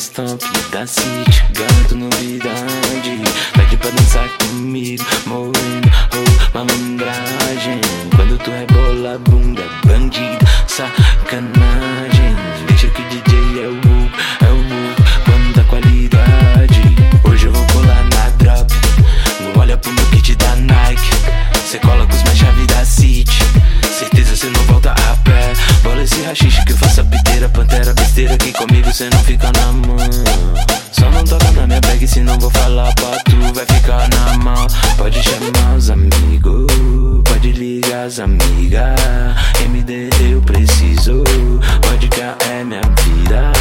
stomp da City, gato novidade. Pede pra dançar comigo, movendo ou malandragem. Quando tu é rebola a bunda, bandida, sacanagem. Deixa que o DJ é o é o mano da qualidade. Hoje eu vou colar na drop, não olha pro meu kit da Nike. Cê cola com os mais chave da City, certeza cê não volta a pé. Bola esse rachixe que eu faço que comigo cê não fica na mão. Só não toca na minha bag, senão vou falar pra tu, vai ficar na mão. Pode chamar os amigos, pode ligar as amigas. MD eu preciso, pode que é minha vida.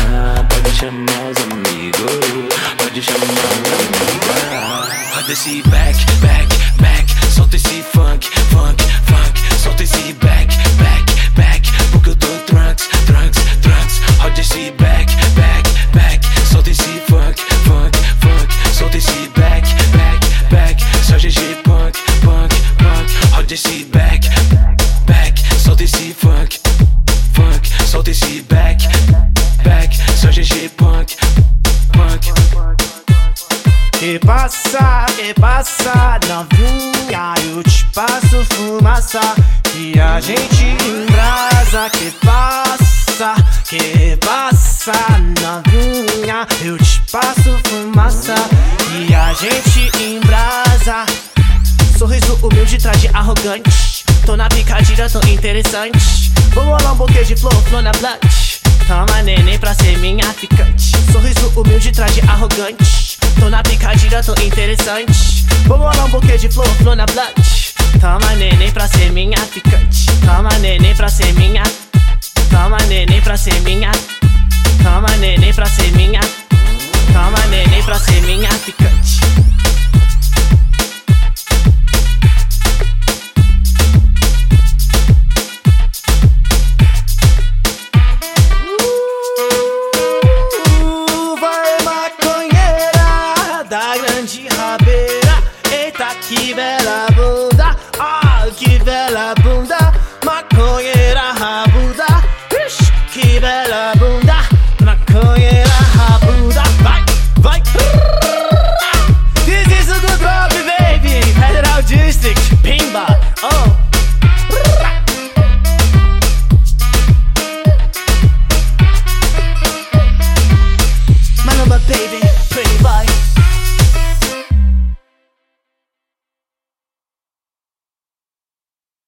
Pode chamar os amigos, pode chamar os amigas. Roda esse back, back, back, solta esse funk, funk, funk, back, back, só GG punk, punk. Que passa, que passa, novinha, eu te passo fumaça. Que a gente embrasa, que passa, que passa, novinha, eu te passo fumaça. E a gente embrasa. Sorriso humilde, traje arrogante Tô na picadilha, tô interessante. Vou rolar um buquê de flor, flor na blunt. Toma neném pra ser minha ficante. Sorriso humilde, traje arrogante. Tô na picadilha, tô interessante. Vou rolar um buquê de flor, flor na blunt. Toma neném pra ser minha ficante. Toma neném pra ser minha Toma neném pra ser minha Toma neném pra ser minha Toma neném pra ser minha ficante Et t'as qui fait la bouda Ah, qui fait la bouda